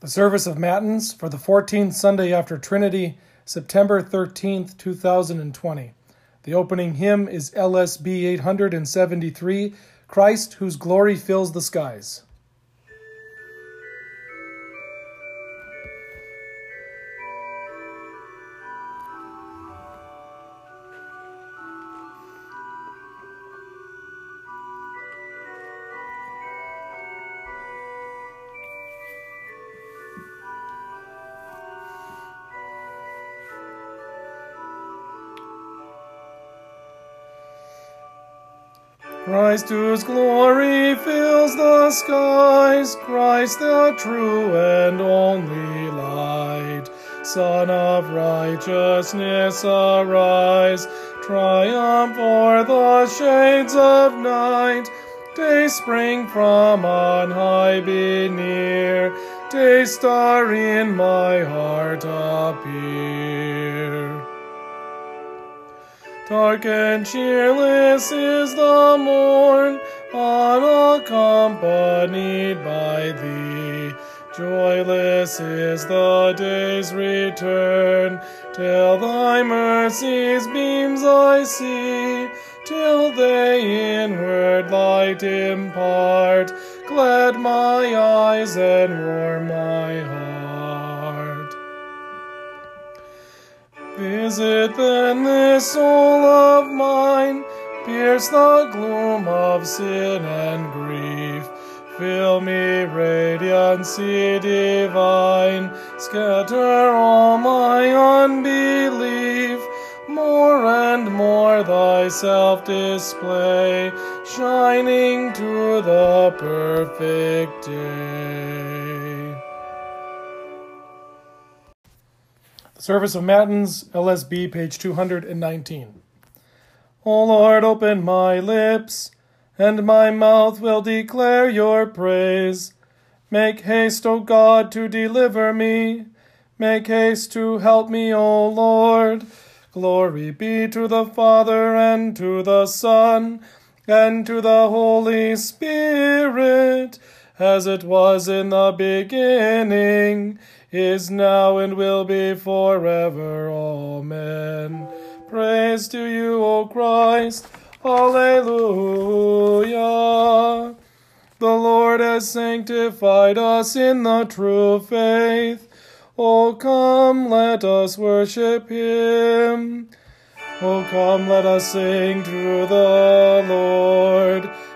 The service of Matins for the 14th Sunday after Trinity, September 13th, 2020. The opening hymn is LSB 873 Christ, whose glory fills the skies. Christ whose glory fills the skies, Christ the true and only light. Sun of righteousness, arise, triumph o'er the shades of night. Day spring from on high be near, day star in my heart appear. Dark and cheerless is the morn, unaccompanied by thee. Joyless is the day's return, till thy mercy's beams I see, till they inward light impart, glad my eyes and warm my heart. Visit then this soul of mine, pierce the gloom of sin and grief. Fill me radiancy divine, scatter all my unbelief. More and more thyself display, shining to the perfect day. Service of Matins, LSB, page 219. O Lord, open my lips, and my mouth will declare your praise. Make haste, O God, to deliver me. Make haste to help me, O Lord. Glory be to the Father, and to the Son, and to the Holy Spirit, as it was in the beginning is now and will be forever. Amen. Praise to you, O Christ. Alleluia. The Lord has sanctified us in the true faith. O come, let us worship him. O come, let us sing to the Lord.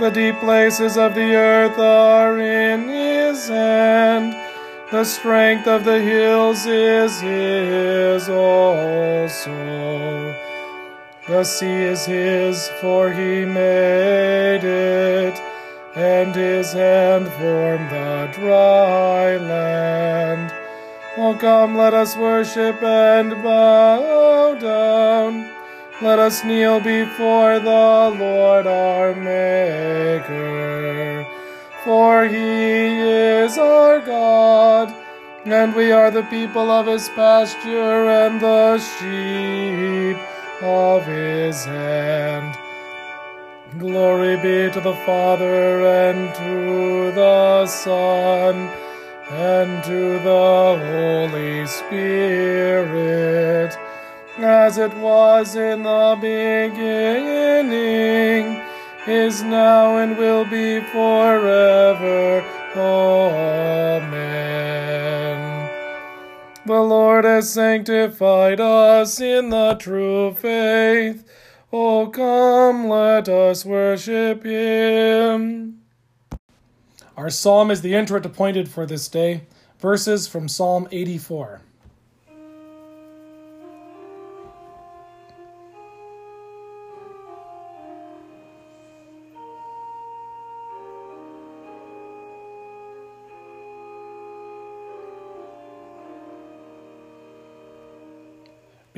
The deep places of the earth are in his hand. The strength of the hills is his also. The sea is his, for he made it, and his hand formed the dry land. Oh, come, let us worship and bow down. Let us kneel before the Lord our Maker. For he is our God, and we are the people of his pasture and the sheep of his hand. Glory be to the Father and to the Son and to the Holy Spirit as it was in the beginning, is now, and will be forever. Amen. The Lord has sanctified us in the true faith. O come, let us worship him. Our psalm is the introit appointed for this day. Verses from Psalm 84.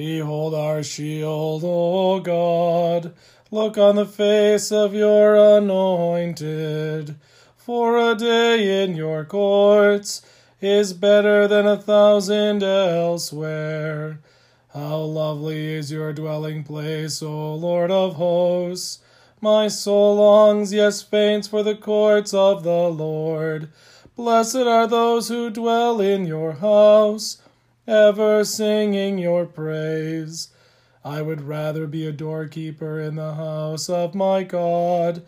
Behold our shield, O God. Look on the face of your anointed. For a day in your courts is better than a thousand elsewhere. How lovely is your dwelling place, O Lord of hosts! My soul longs, yes, faints for the courts of the Lord. Blessed are those who dwell in your house ever singing your praise. I would rather be a doorkeeper in the house of my God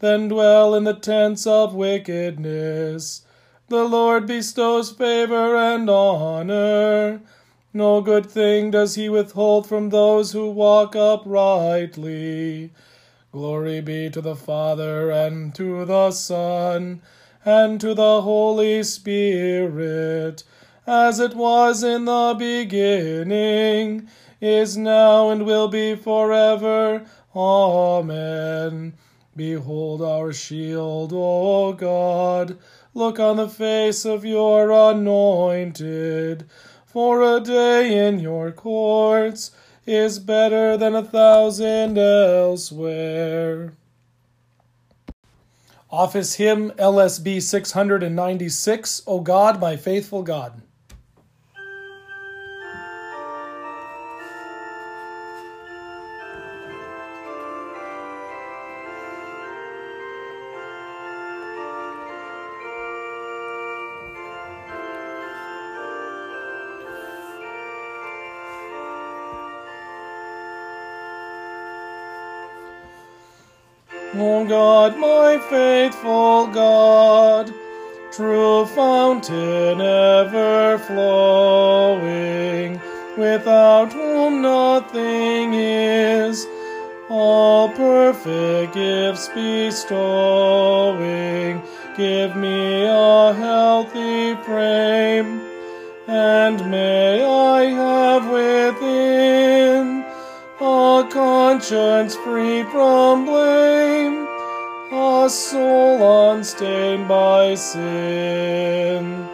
than dwell in the tents of wickedness. The Lord bestows favor and honor. No good thing does he withhold from those who walk uprightly. Glory be to the Father and to the Son and to the Holy Spirit as it was in the beginning, is now, and will be forever. Amen. Behold our shield, O God. Look on the face of your anointed. For a day in your courts is better than a thousand elsewhere. Office Hymn LSB 696, O God, my faithful God. O God, my faithful God, true fountain ever flowing, without whom nothing is, all perfect gifts bestowing, give me a healthy frame, and may I have within conscience free from blame, a soul unstained by sin.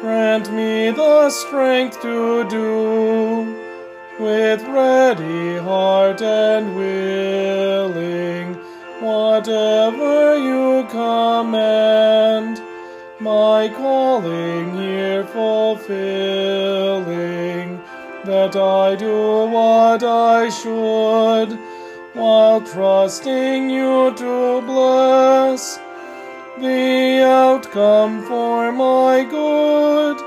Grant me the strength to do with ready heart and willing whatever you command, my calling here fulfilling that I do what I should, while trusting you to bless the outcome for my good,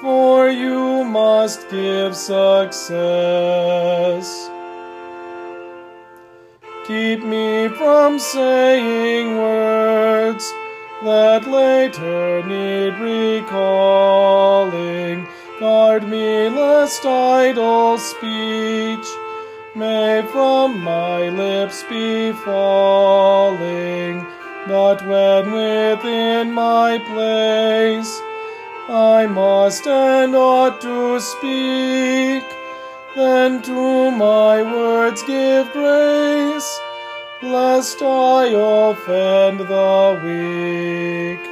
for you must give success. Keep me from saying words that later need recalling Guard me lest idle speech may from my lips be falling, but when within my place I must and ought to speak, then to my words give grace, lest I offend the weak.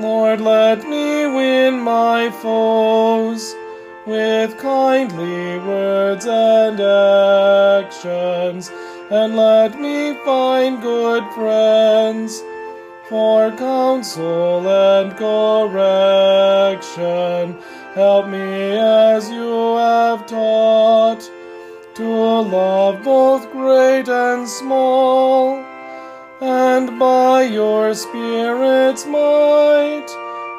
Lord, let me win my foes with kindly words and actions, and let me find good friends for counsel and correction. Help me as you have taught to love both great and small and by your Spirit's might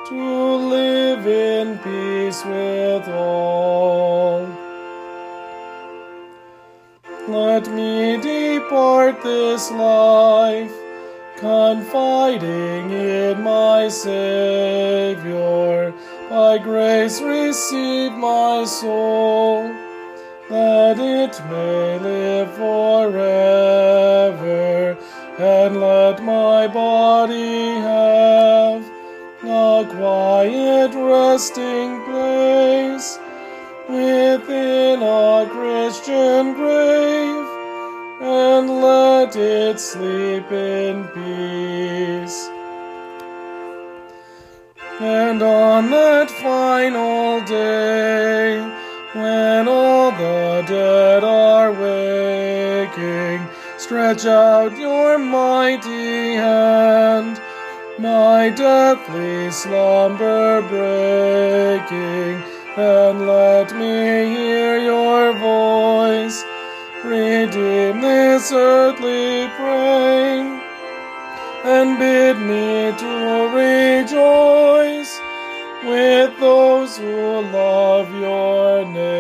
to live in peace with all. Let me depart this life, confiding in my Savior. By grace receive my soul, that it may live forever and let my body have a quiet resting place within a Christian grave, and let it sleep in peace. And on that final day, when stretch out your mighty hand, my deathly slumber breaking, and let me hear your voice, redeem this earthly frame and bid me to rejoice with those who love your name.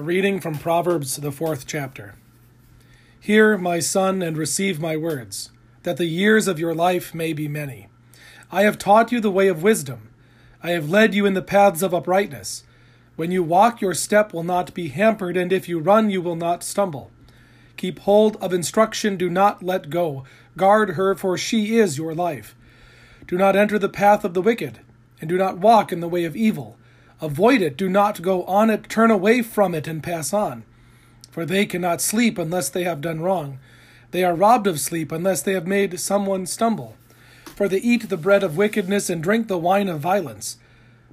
Reading from Proverbs, the fourth chapter. Hear, my son, and receive my words, that the years of your life may be many. I have taught you the way of wisdom. I have led you in the paths of uprightness. When you walk, your step will not be hampered, and if you run, you will not stumble. Keep hold of instruction, do not let go. Guard her, for she is your life. Do not enter the path of the wicked, and do not walk in the way of evil. Avoid it, do not go on it, turn away from it, and pass on. For they cannot sleep unless they have done wrong. They are robbed of sleep unless they have made someone stumble. For they eat the bread of wickedness and drink the wine of violence.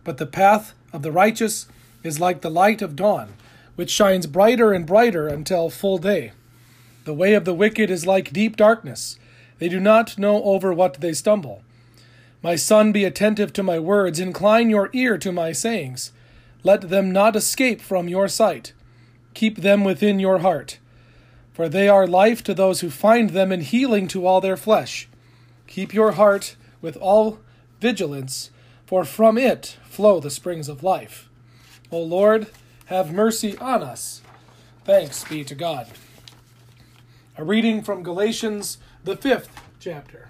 But the path of the righteous is like the light of dawn, which shines brighter and brighter until full day. The way of the wicked is like deep darkness. They do not know over what they stumble. My son, be attentive to my words, incline your ear to my sayings. Let them not escape from your sight. Keep them within your heart. For they are life to those who find them and healing to all their flesh. Keep your heart with all vigilance, for from it flow the springs of life. O Lord, have mercy on us. Thanks be to God. A reading from Galatians, the fifth chapter.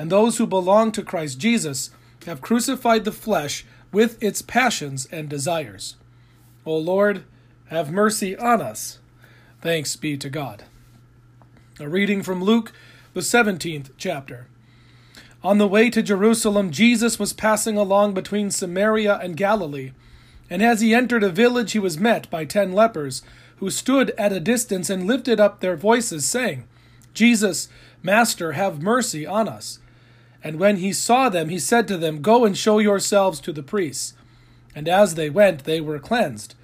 and those who belong to Christ Jesus have crucified the flesh with its passions and desires. O Lord, have mercy on us. Thanks be to God. A reading from Luke, the 17th chapter. On the way to Jerusalem, Jesus was passing along between Samaria and Galilee. And as he entered a village, he was met by ten lepers, who stood at a distance and lifted up their voices, saying, Jesus, Master, have mercy on us. And when he saw them, he said to them, Go and show yourselves to the priests. And as they went, they were cleansed.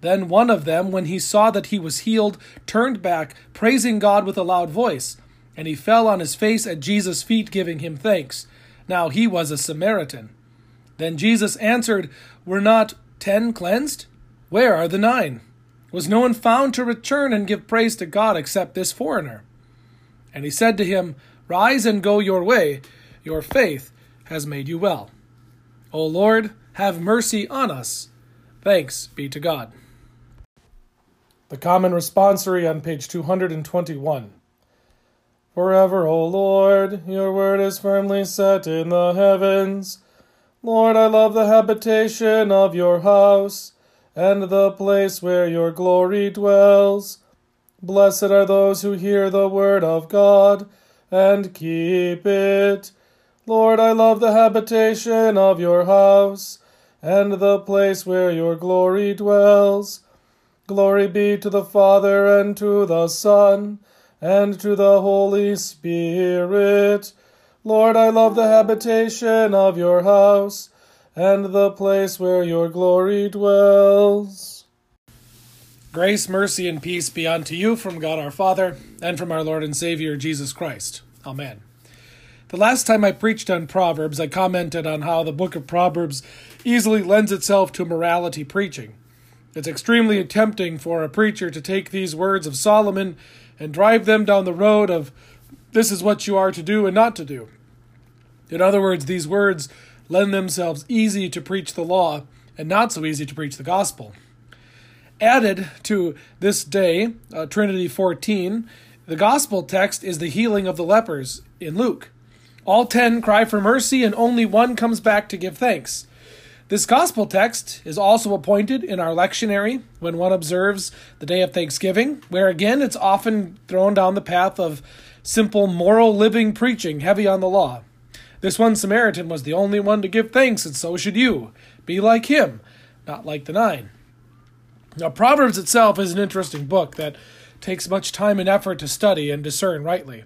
Then one of them, when he saw that he was healed, turned back, praising God with a loud voice. And he fell on his face at Jesus' feet, giving him thanks. Now he was a Samaritan. Then Jesus answered, Were not ten cleansed? Where are the nine? Was no one found to return and give praise to God except this foreigner? And he said to him, Rise and go your way, your faith has made you well. O Lord, have mercy on us. Thanks be to God. The Common Responsory on page 221. Forever, O Lord, your word is firmly set in the heavens. Lord, I love the habitation of your house, and the place where your glory dwells. Blessed are those who hear the word of God and keep it. Lord, I love the habitation of your house, and the place where your glory dwells. Glory be to the Father, and to the Son, and to the Holy Spirit Lord, I love the habitation of your house, and the place where your glory dwells. Grace, mercy, and peace be unto you from God our Father, and from our Lord and Savior Jesus Christ. Amen. The last time I preached on Proverbs, I commented on how the book of Proverbs easily lends itself to morality preaching. It's extremely tempting for a preacher to take these words of Solomon and drive them down the road of this is what you are to do and not to do. In other words, these words lend themselves easy to preach the law and not so easy to preach the gospel. Added to this day, uh, Trinity 14, the gospel text is the healing of the lepers in Luke. All ten cry for mercy, and only one comes back to give thanks. This gospel text is also appointed in our lectionary when one observes the day of Thanksgiving, where again it's often thrown down the path of simple moral living preaching heavy on the law. This one Samaritan was the only one to give thanks, and so should you. Be like him, not like the nine. Now, Proverbs itself is an interesting book that takes much time and effort to study and discern rightly.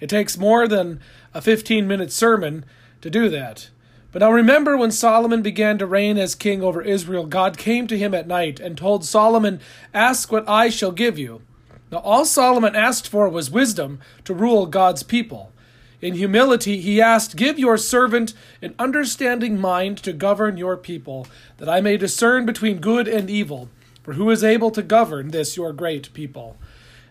It takes more than a 15 minute sermon to do that. But now remember when Solomon began to reign as king over Israel, God came to him at night and told Solomon, Ask what I shall give you. Now all Solomon asked for was wisdom to rule God's people. In humility, he asked, Give your servant an understanding mind to govern your people, that I may discern between good and evil. For who is able to govern this your great people?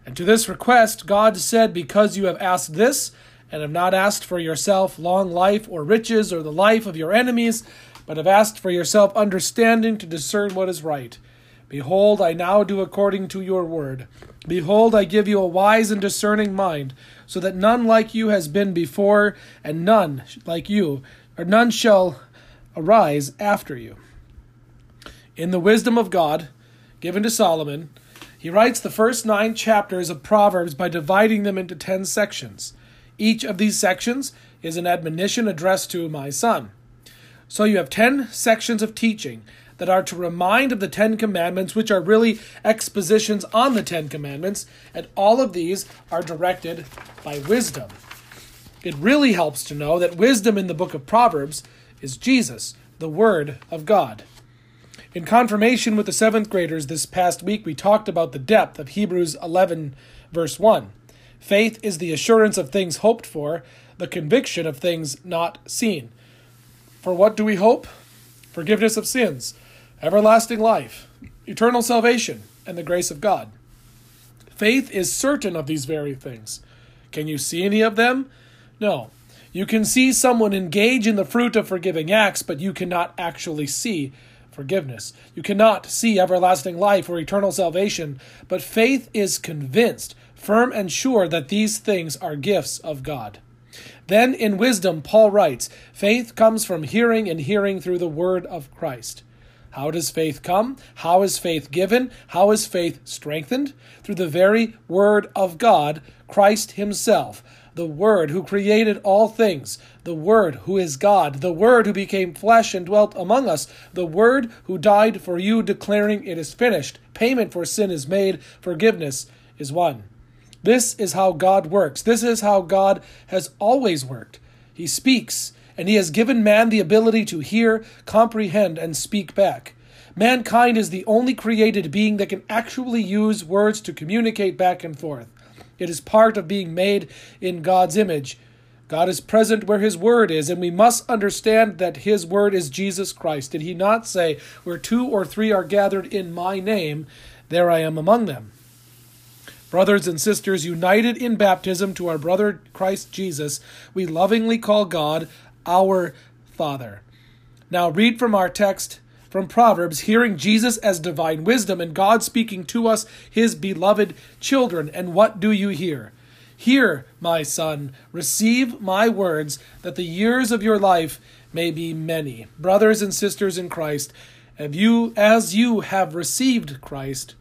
And to this request, God said, Because you have asked this, and have not asked for yourself long life or riches or the life of your enemies, but have asked for yourself understanding to discern what is right. Behold, I now do according to your word. Behold, I give you a wise and discerning mind, so that none like you has been before, and none like you, or none shall arise after you. In the wisdom of God, given to Solomon, he writes the first nine chapters of Proverbs by dividing them into ten sections. Each of these sections is an admonition addressed to my son. So you have ten sections of teaching that are to remind of the Ten Commandments, which are really expositions on the Ten Commandments, and all of these are directed by wisdom. It really helps to know that wisdom in the book of Proverbs is Jesus, the Word of God. In confirmation with the seventh graders this past week, we talked about the depth of Hebrews 11, verse 1. Faith is the assurance of things hoped for, the conviction of things not seen. For what do we hope? Forgiveness of sins, everlasting life, eternal salvation, and the grace of God. Faith is certain of these very things. Can you see any of them? No. You can see someone engage in the fruit of forgiving acts, but you cannot actually see forgiveness. You cannot see everlasting life or eternal salvation, but faith is convinced, firm and sure that these things are gifts of God. Then in wisdom, Paul writes, faith comes from hearing and hearing through the word of Christ. How does faith come? How is faith given? How is faith strengthened? Through the very word of God, Christ Himself the Word who created all things, the Word who is God, the Word who became flesh and dwelt among us, the Word who died for you, declaring it is finished. Payment for sin is made, forgiveness is won. This is how God works. This is how God has always worked. He speaks, and He has given man the ability to hear, comprehend, and speak back. Mankind is the only created being that can actually use words to communicate back and forth. It is part of being made in God's image. God is present where His Word is, and we must understand that His Word is Jesus Christ. Did He not say, Where two or three are gathered in my name, there I am among them? Brothers and sisters, united in baptism to our brother Christ Jesus, we lovingly call God our Father. Now, read from our text from Proverbs, hearing Jesus as divine wisdom and God speaking to us, his beloved children. And what do you hear? Hear, my son, receive my words, that the years of your life may be many. Brothers and sisters in Christ, and you, as you have received Christ,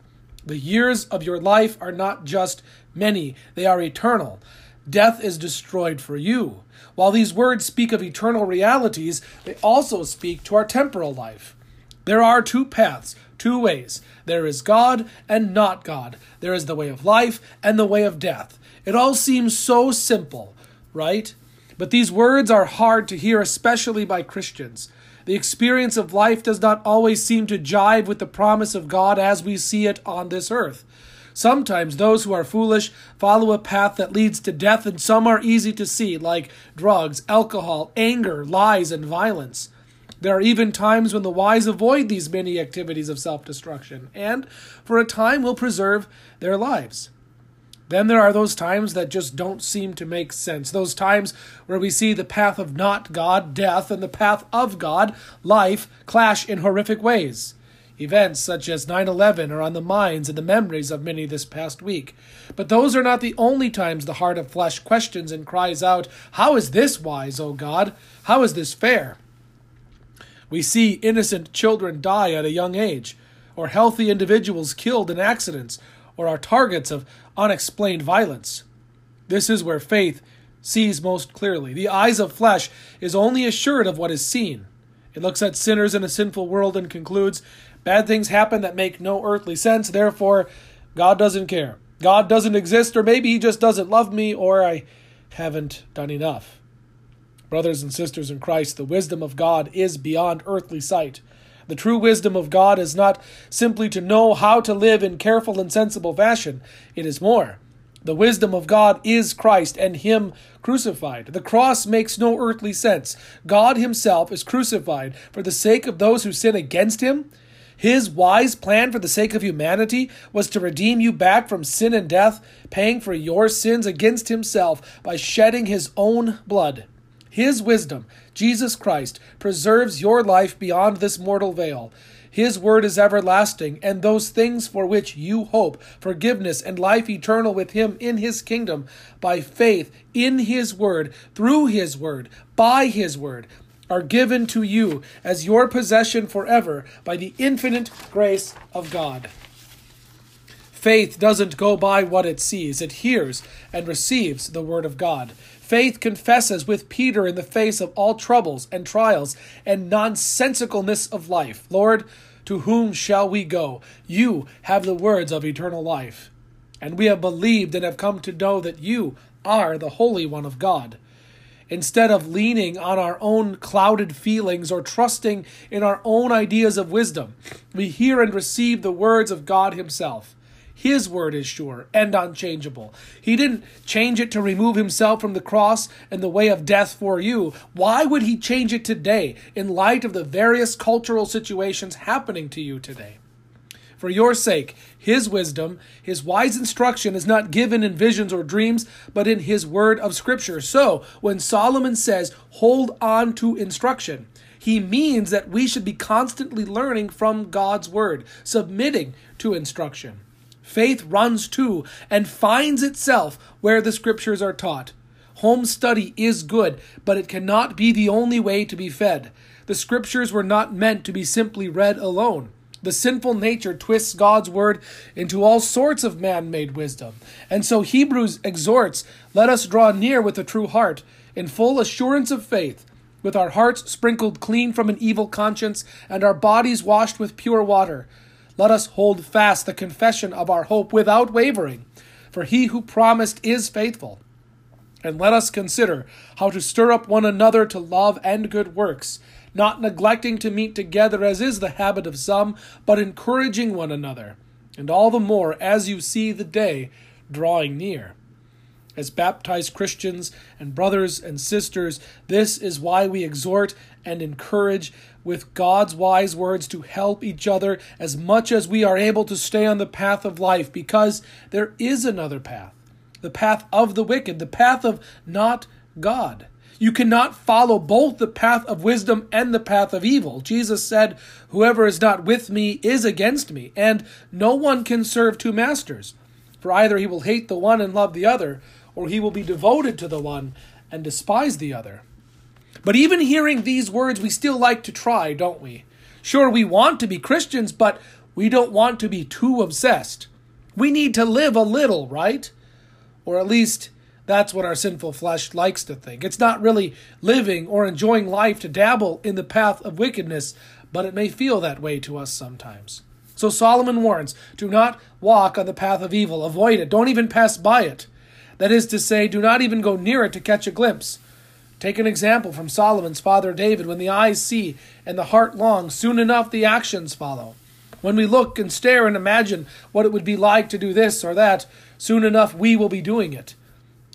the years of your life are not just many, they are eternal. Death is destroyed for you. While these words speak of eternal realities, they also speak to our temporal life. There are two paths, two ways. There is God and not God. There is the way of life and the way of death. It all seems so simple, right? But these words are hard to hear, especially by Christians. The experience of life does not always seem to jive with the promise of God as we see it on this earth. Sometimes those who are foolish follow a path that leads to death, and some are easy to see, like drugs, alcohol, anger, lies, and violence. There are even times when the wise avoid these many activities of self destruction, and for a time will preserve their lives. Then there are those times that just don't seem to make sense. Those times where we see the path of not God, death, and the path of God, life, clash in horrific ways. Events such as 9 11 are on the minds and the memories of many this past week. But those are not the only times the heart of flesh questions and cries out, How is this wise, O God? How is this fair? We see innocent children die at a young age, or healthy individuals killed in accidents, or are targets of unexplained violence. This is where faith sees most clearly. The eyes of flesh is only assured of what is seen. It looks at sinners in a sinful world and concludes, bad things happen that make no earthly sense, therefore, God doesn't care. God doesn't exist, or maybe He just doesn't love me, or I haven't done enough. Brothers and sisters in Christ, the wisdom of God is beyond earthly sight. The true wisdom of God is not simply to know how to live in careful and sensible fashion, it is more. The wisdom of God is Christ and Him crucified. The cross makes no earthly sense. God Himself is crucified for the sake of those who sin against Him. His wise plan for the sake of humanity was to redeem you back from sin and death, paying for your sins against Himself by shedding His own blood. His wisdom, Jesus Christ, preserves your life beyond this mortal veil. His word is everlasting, and those things for which you hope, forgiveness and life eternal with Him in His kingdom, by faith in His word, through His word, by His word, are given to you as your possession forever by the infinite grace of God. Faith doesn't go by what it sees, it hears and receives the word of God. Faith confesses with Peter in the face of all troubles and trials and nonsensicalness of life Lord, to whom shall we go? You have the words of eternal life. And we have believed and have come to know that you are the Holy One of God. Instead of leaning on our own clouded feelings or trusting in our own ideas of wisdom, we hear and receive the words of God Himself. His word is sure and unchangeable. He didn't change it to remove himself from the cross and the way of death for you. Why would he change it today in light of the various cultural situations happening to you today? For your sake, his wisdom, his wise instruction is not given in visions or dreams, but in his word of Scripture. So, when Solomon says, hold on to instruction, he means that we should be constantly learning from God's word, submitting to instruction. Faith runs to and finds itself where the scriptures are taught. Home study is good, but it cannot be the only way to be fed. The scriptures were not meant to be simply read alone. The sinful nature twists God's word into all sorts of man made wisdom. And so Hebrews exhorts let us draw near with a true heart, in full assurance of faith, with our hearts sprinkled clean from an evil conscience, and our bodies washed with pure water. Let us hold fast the confession of our hope without wavering, for he who promised is faithful. And let us consider how to stir up one another to love and good works, not neglecting to meet together as is the habit of some, but encouraging one another, and all the more as you see the day drawing near. As baptized Christians and brothers and sisters, this is why we exhort and encourage with God's wise words to help each other as much as we are able to stay on the path of life, because there is another path the path of the wicked, the path of not God. You cannot follow both the path of wisdom and the path of evil. Jesus said, Whoever is not with me is against me, and no one can serve two masters. For either he will hate the one and love the other, or he will be devoted to the one and despise the other. But even hearing these words, we still like to try, don't we? Sure, we want to be Christians, but we don't want to be too obsessed. We need to live a little, right? Or at least that's what our sinful flesh likes to think. It's not really living or enjoying life to dabble in the path of wickedness, but it may feel that way to us sometimes. So Solomon warns do not walk on the path of evil, avoid it, don't even pass by it. That is to say, do not even go near it to catch a glimpse. Take an example from Solomon's father David when the eyes see and the heart longs, soon enough the actions follow. When we look and stare and imagine what it would be like to do this or that, soon enough we will be doing it.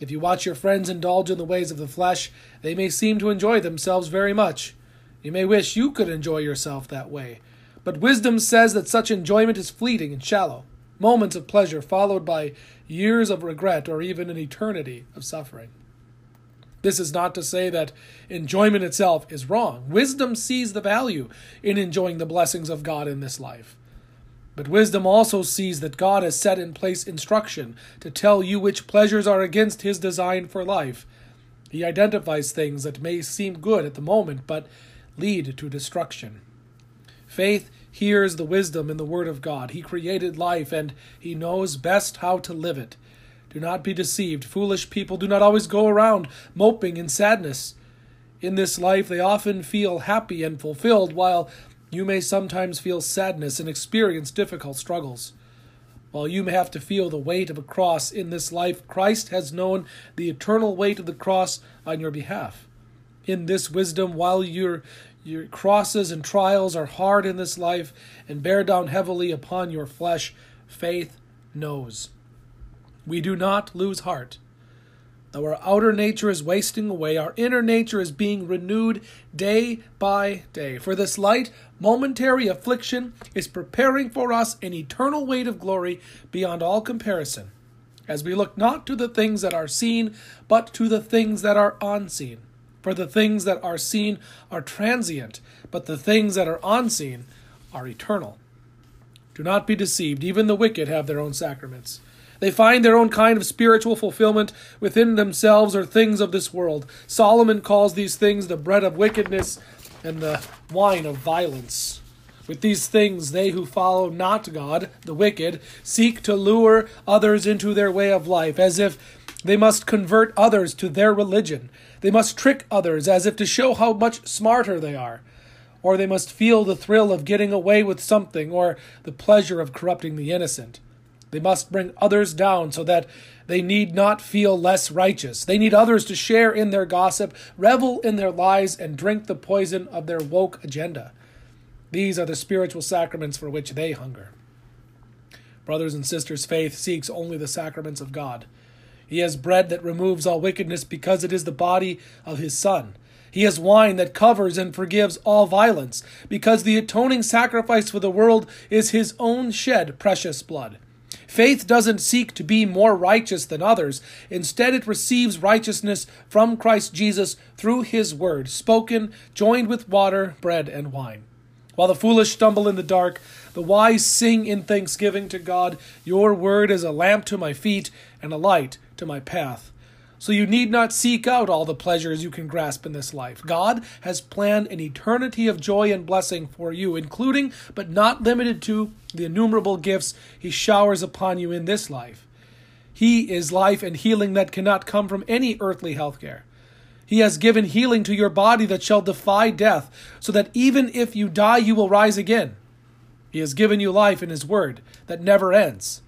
If you watch your friends indulge in the ways of the flesh, they may seem to enjoy themselves very much. You may wish you could enjoy yourself that way. But wisdom says that such enjoyment is fleeting and shallow, moments of pleasure followed by years of regret or even an eternity of suffering. This is not to say that enjoyment itself is wrong. Wisdom sees the value in enjoying the blessings of God in this life. But wisdom also sees that God has set in place instruction to tell you which pleasures are against his design for life. He identifies things that may seem good at the moment, but lead to destruction. Faith hears the wisdom in the Word of God. He created life, and he knows best how to live it. Do not be deceived. Foolish people do not always go around moping in sadness. In this life, they often feel happy and fulfilled, while you may sometimes feel sadness and experience difficult struggles. While you may have to feel the weight of a cross in this life, Christ has known the eternal weight of the cross on your behalf. In this wisdom, while your, your crosses and trials are hard in this life and bear down heavily upon your flesh, faith knows. We do not lose heart. Though our outer nature is wasting away, our inner nature is being renewed day by day. For this light, momentary affliction is preparing for us an eternal weight of glory beyond all comparison, as we look not to the things that are seen, but to the things that are unseen. For the things that are seen are transient, but the things that are unseen are eternal. Do not be deceived, even the wicked have their own sacraments. They find their own kind of spiritual fulfillment within themselves or things of this world. Solomon calls these things the bread of wickedness and the wine of violence. With these things, they who follow not God, the wicked, seek to lure others into their way of life, as if they must convert others to their religion. They must trick others as if to show how much smarter they are. Or they must feel the thrill of getting away with something, or the pleasure of corrupting the innocent. They must bring others down so that they need not feel less righteous. They need others to share in their gossip, revel in their lies, and drink the poison of their woke agenda. These are the spiritual sacraments for which they hunger. Brothers and sisters, faith seeks only the sacraments of God. He has bread that removes all wickedness because it is the body of his Son. He has wine that covers and forgives all violence because the atoning sacrifice for the world is his own shed precious blood. Faith doesn't seek to be more righteous than others. Instead, it receives righteousness from Christ Jesus through his word, spoken, joined with water, bread, and wine. While the foolish stumble in the dark, the wise sing in thanksgiving to God. Your word is a lamp to my feet and a light to my path. So you need not seek out all the pleasures you can grasp in this life. God has planned an eternity of joy and blessing for you, including, but not limited to, the innumerable gifts He showers upon you in this life. He is life and healing that cannot come from any earthly health care. He has given healing to your body that shall defy death, so that even if you die, you will rise again. He has given you life in His Word that never ends.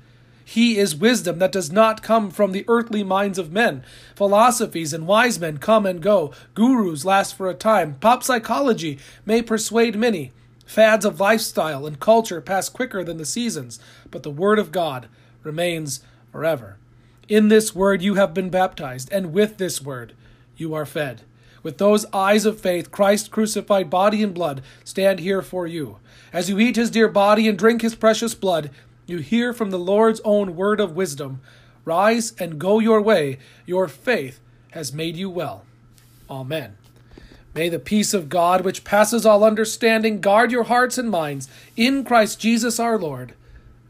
He is wisdom that does not come from the earthly minds of men. Philosophies and wise men come and go. Gurus last for a time. Pop psychology may persuade many. Fads of lifestyle and culture pass quicker than the seasons, but the Word of God remains forever. In this Word you have been baptized, and with this Word you are fed. With those eyes of faith, Christ crucified body and blood stand here for you. As you eat his dear body and drink his precious blood, you hear from the Lord's own word of wisdom Rise and go your way. Your faith has made you well. Amen. May the peace of God, which passes all understanding, guard your hearts and minds in Christ Jesus our Lord.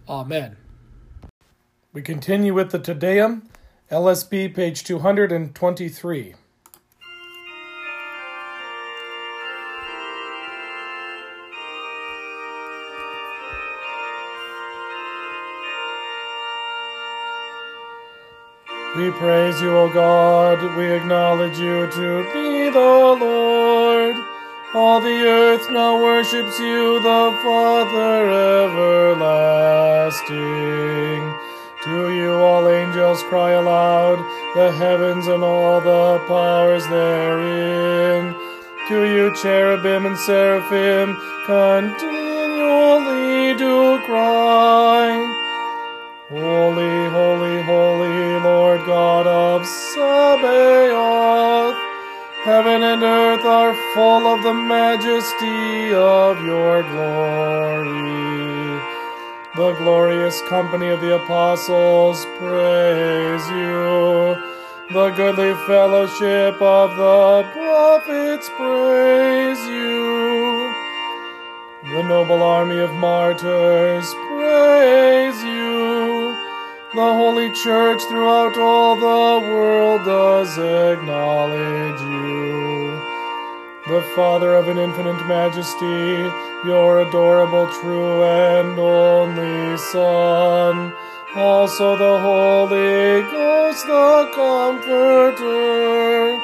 Amen. We continue with the Te Deum, LSB, page 223. We praise you, O God. We acknowledge you to be the Lord. All the earth now worships you, the Father everlasting. To you all angels cry aloud, the heavens and all the powers therein. To you cherubim and seraphim continually do cry. Holy, holy, holy, Lord God of Sabaoth. Heaven and earth are full of the majesty of your glory. The glorious company of the apostles praise you. The goodly fellowship of the prophets praise you. The noble army of martyrs praise you. The holy church throughout all the world does acknowledge you. The Father of an infinite majesty, your adorable, true, and only Son, also the Holy Ghost, the Comforter.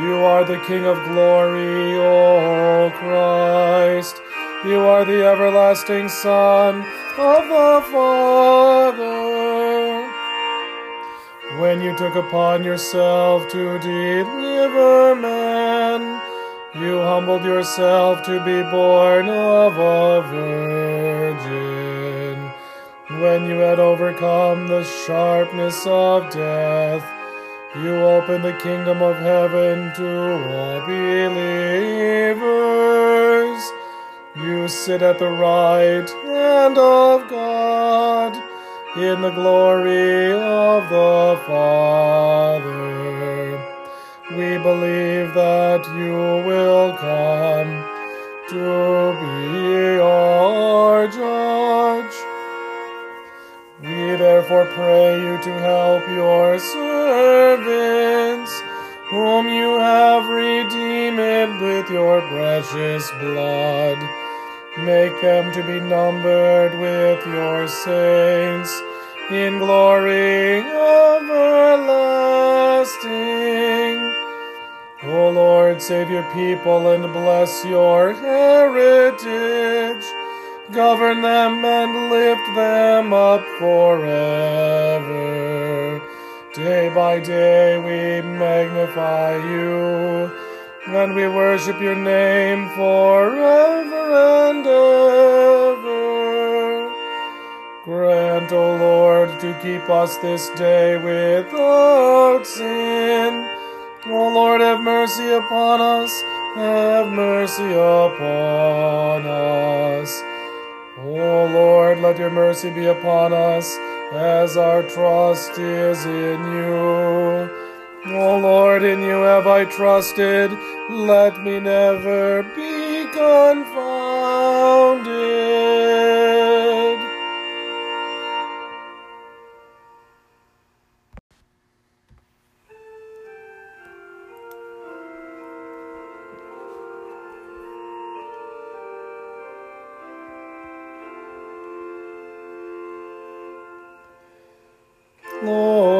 You are the King of glory, O Christ. You are the everlasting Son of the Father. When you took upon yourself to deliver man, you humbled yourself to be born of a virgin. When you had overcome the sharpness of death, you opened the kingdom of heaven to all believers. You sit at the right hand of God in the glory of the Father. We believe that you will come to be our judge. We therefore pray you to help your servants, whom you have redeemed with your precious blood. Make them to be numbered with your saints in glory everlasting. O Lord, save your people and bless your heritage. Govern them and lift them up forever. Day by day we magnify you and we worship your name forever and ever. Grant, O Lord, to keep us this day without sin. O Lord, have mercy upon us, have mercy upon us. O Lord, let your mercy be upon us, as our trust is in you. O Lord, in you have I trusted. Let me never be confounded. Lord,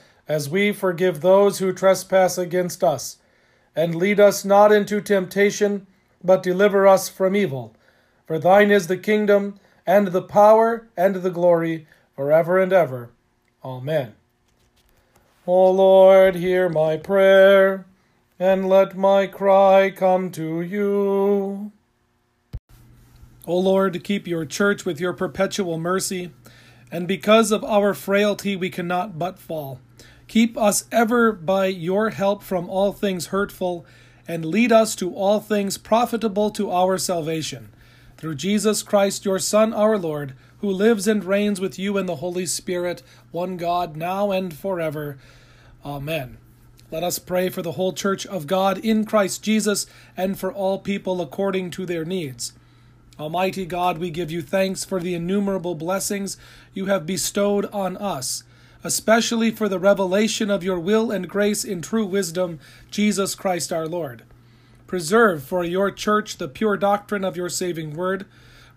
as we forgive those who trespass against us. And lead us not into temptation, but deliver us from evil. For thine is the kingdom, and the power, and the glory, forever and ever. Amen. O Lord, hear my prayer, and let my cry come to you. O Lord, keep your church with your perpetual mercy, and because of our frailty we cannot but fall. Keep us ever by your help from all things hurtful, and lead us to all things profitable to our salvation. Through Jesus Christ, your Son, our Lord, who lives and reigns with you in the Holy Spirit, one God, now and forever. Amen. Let us pray for the whole church of God in Christ Jesus and for all people according to their needs. Almighty God, we give you thanks for the innumerable blessings you have bestowed on us, especially for the revelation of your will and grace in true wisdom, Jesus Christ our Lord. Preserve for your church the pure doctrine of your saving word.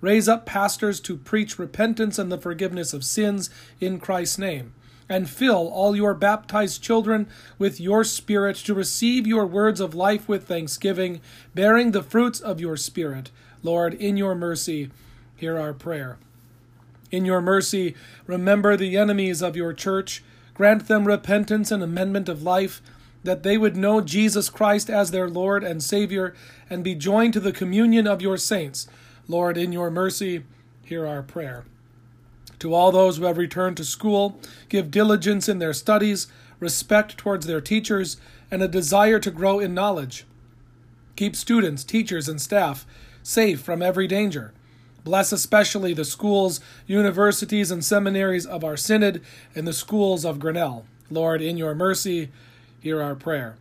Raise up pastors to preach repentance and the forgiveness of sins in Christ's name. And fill all your baptized children with your Spirit to receive your words of life with thanksgiving, bearing the fruits of your Spirit. Lord, in your mercy, hear our prayer. In your mercy, remember the enemies of your church. Grant them repentance and amendment of life, that they would know Jesus Christ as their Lord and Savior, and be joined to the communion of your saints Lord, in your mercy, hear our prayer. To all those who have returned to school, give diligence in their studies, respect towards their teachers, and a desire to grow in knowledge. Keep students, teachers, and staff safe from every danger. Bless especially the schools, universities, and seminaries of our synod and the schools of Grinnell. Lord, in your mercy, hear our prayer.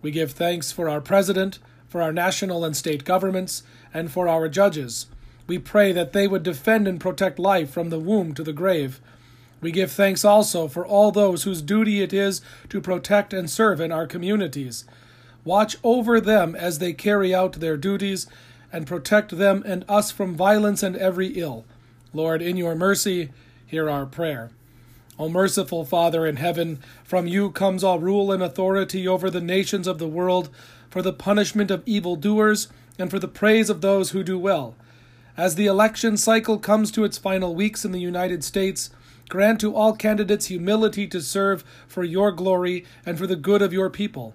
We give thanks for our president, for our national and state governments, and for our judges. We pray that they would defend and protect life from the womb to the grave. We give thanks also for all those whose duty it is to protect and serve in our communities. Watch over them as they carry out their duties, and protect them and us from violence and every ill. Lord, in your mercy, hear our prayer. O merciful Father in heaven, from you comes all rule and authority over the nations of the world for the punishment of evildoers and for the praise of those who do well. As the election cycle comes to its final weeks in the United States, grant to all candidates humility to serve for your glory and for the good of your people.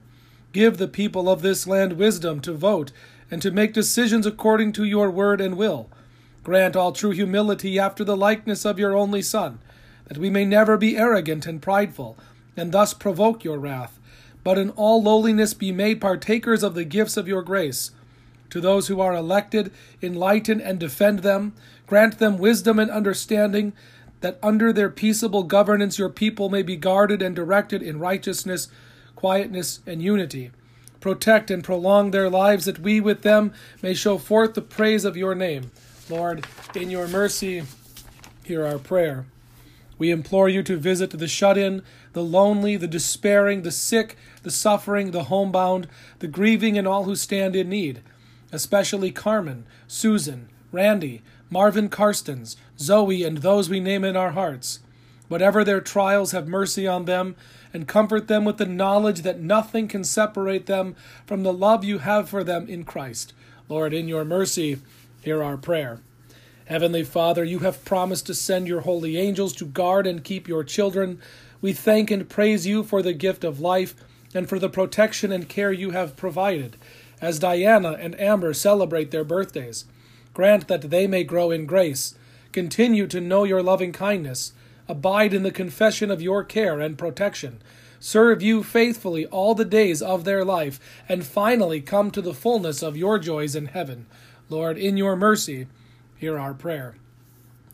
Give the people of this land wisdom to vote and to make decisions according to your word and will. Grant all true humility after the likeness of your only Son, that we may never be arrogant and prideful, and thus provoke your wrath, but in all lowliness be made partakers of the gifts of your grace to those who are elected, enlighten and defend them. Grant them wisdom and understanding, that under their peaceable governance your people may be guarded and directed in righteousness, quietness, and unity. Protect and prolong their lives, that we with them may show forth the praise of your name. Lord, in your mercy, hear our prayer. We implore you to visit the shut in, the lonely, the despairing, the sick, the suffering, the homebound, the grieving, and all who stand in need especially Carmen, Susan, Randy, Marvin Karstens, Zoe, and those we name in our hearts. Whatever their trials, have mercy on them, and comfort them with the knowledge that nothing can separate them from the love you have for them in Christ. Lord, in your mercy, hear our prayer. Heavenly Father, you have promised to send your holy angels to guard and keep your children. We thank and praise you for the gift of life and for the protection and care you have provided as Diana and Amber celebrate their birthdays. Grant that they may grow in grace, continue to know your loving kindness, abide in the confession of your care and protection, serve you faithfully all the days of their life, and finally come to the fullness of your joys in heaven. Lord, in your mercy, hear our prayer.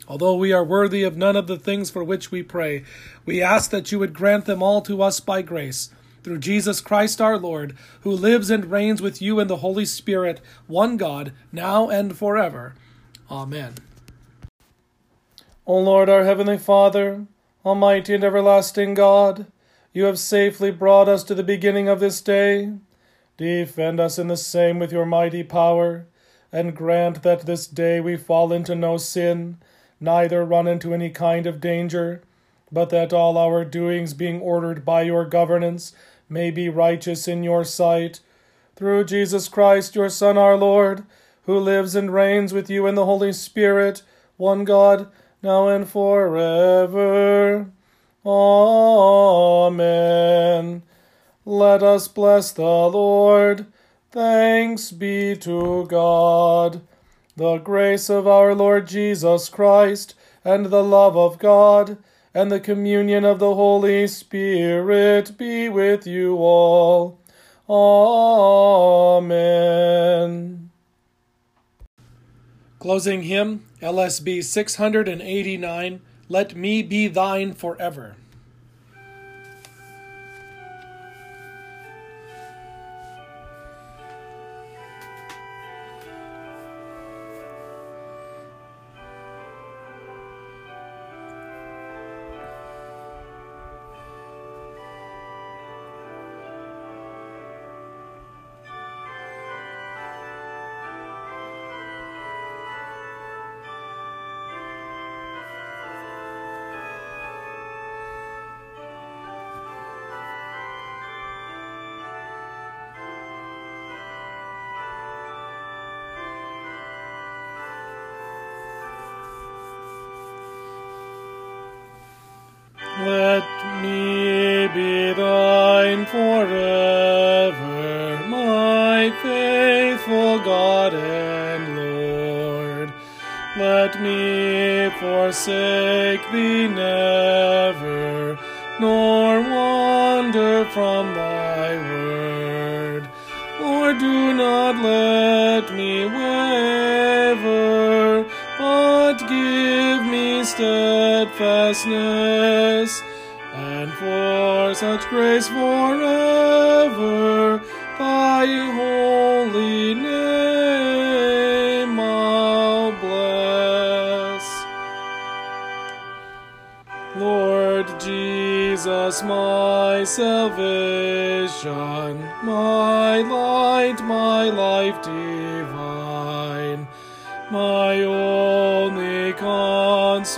Although we are worthy of none of the things for which we pray, we ask that you would grant them all to us by grace through Jesus Christ our Lord, who lives and reigns with you in the Holy Spirit, one God, now and forever. Amen. O Lord, our heavenly Father, almighty and everlasting God, you have safely brought us to the beginning of this day. Defend us in the same with your mighty power, and grant that this day we fall into no sin, neither run into any kind of danger, but that all our doings, being ordered by your governance, may be righteous in your sight. Through Jesus Christ, your Son, our Lord, who lives and reigns with you in the Holy Spirit, one God, now and forever. Amen. Let us bless the Lord. Thanks be to God. The grace of our Lord Jesus Christ, and the love of God, and the communion of the Holy Spirit be with you all. Amen. Closing hymn, LSB 689, Let Me Be Thine Forever. me be thine forever, my faithful God and Lord. Let me forsake thee never, nor wander from thy word. Or do not let me waver, but give me steadfastness such grace forever thy holy name I'll bless. Lord Jesus, my salvation, my light, my life divine, my only consolation,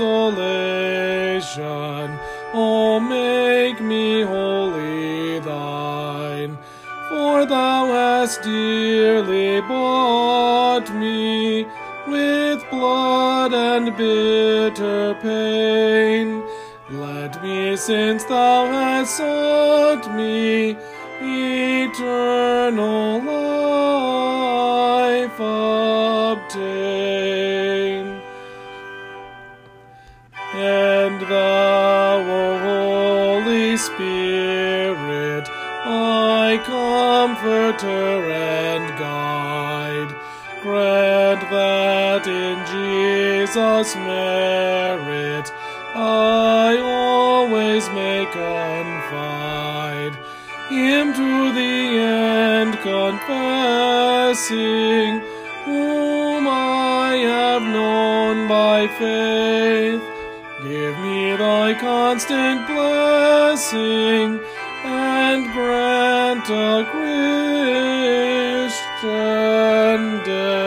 oh, make me wholly thine. For thou hast dearly bought me with blood and bitter pain. Let me, since thou hast sought me, eternal life comforter and guide, grant that in Jesus' merit I always may confide him to the end, confessing whom I have known by faith. Give me thy constant blessing and grant a Death.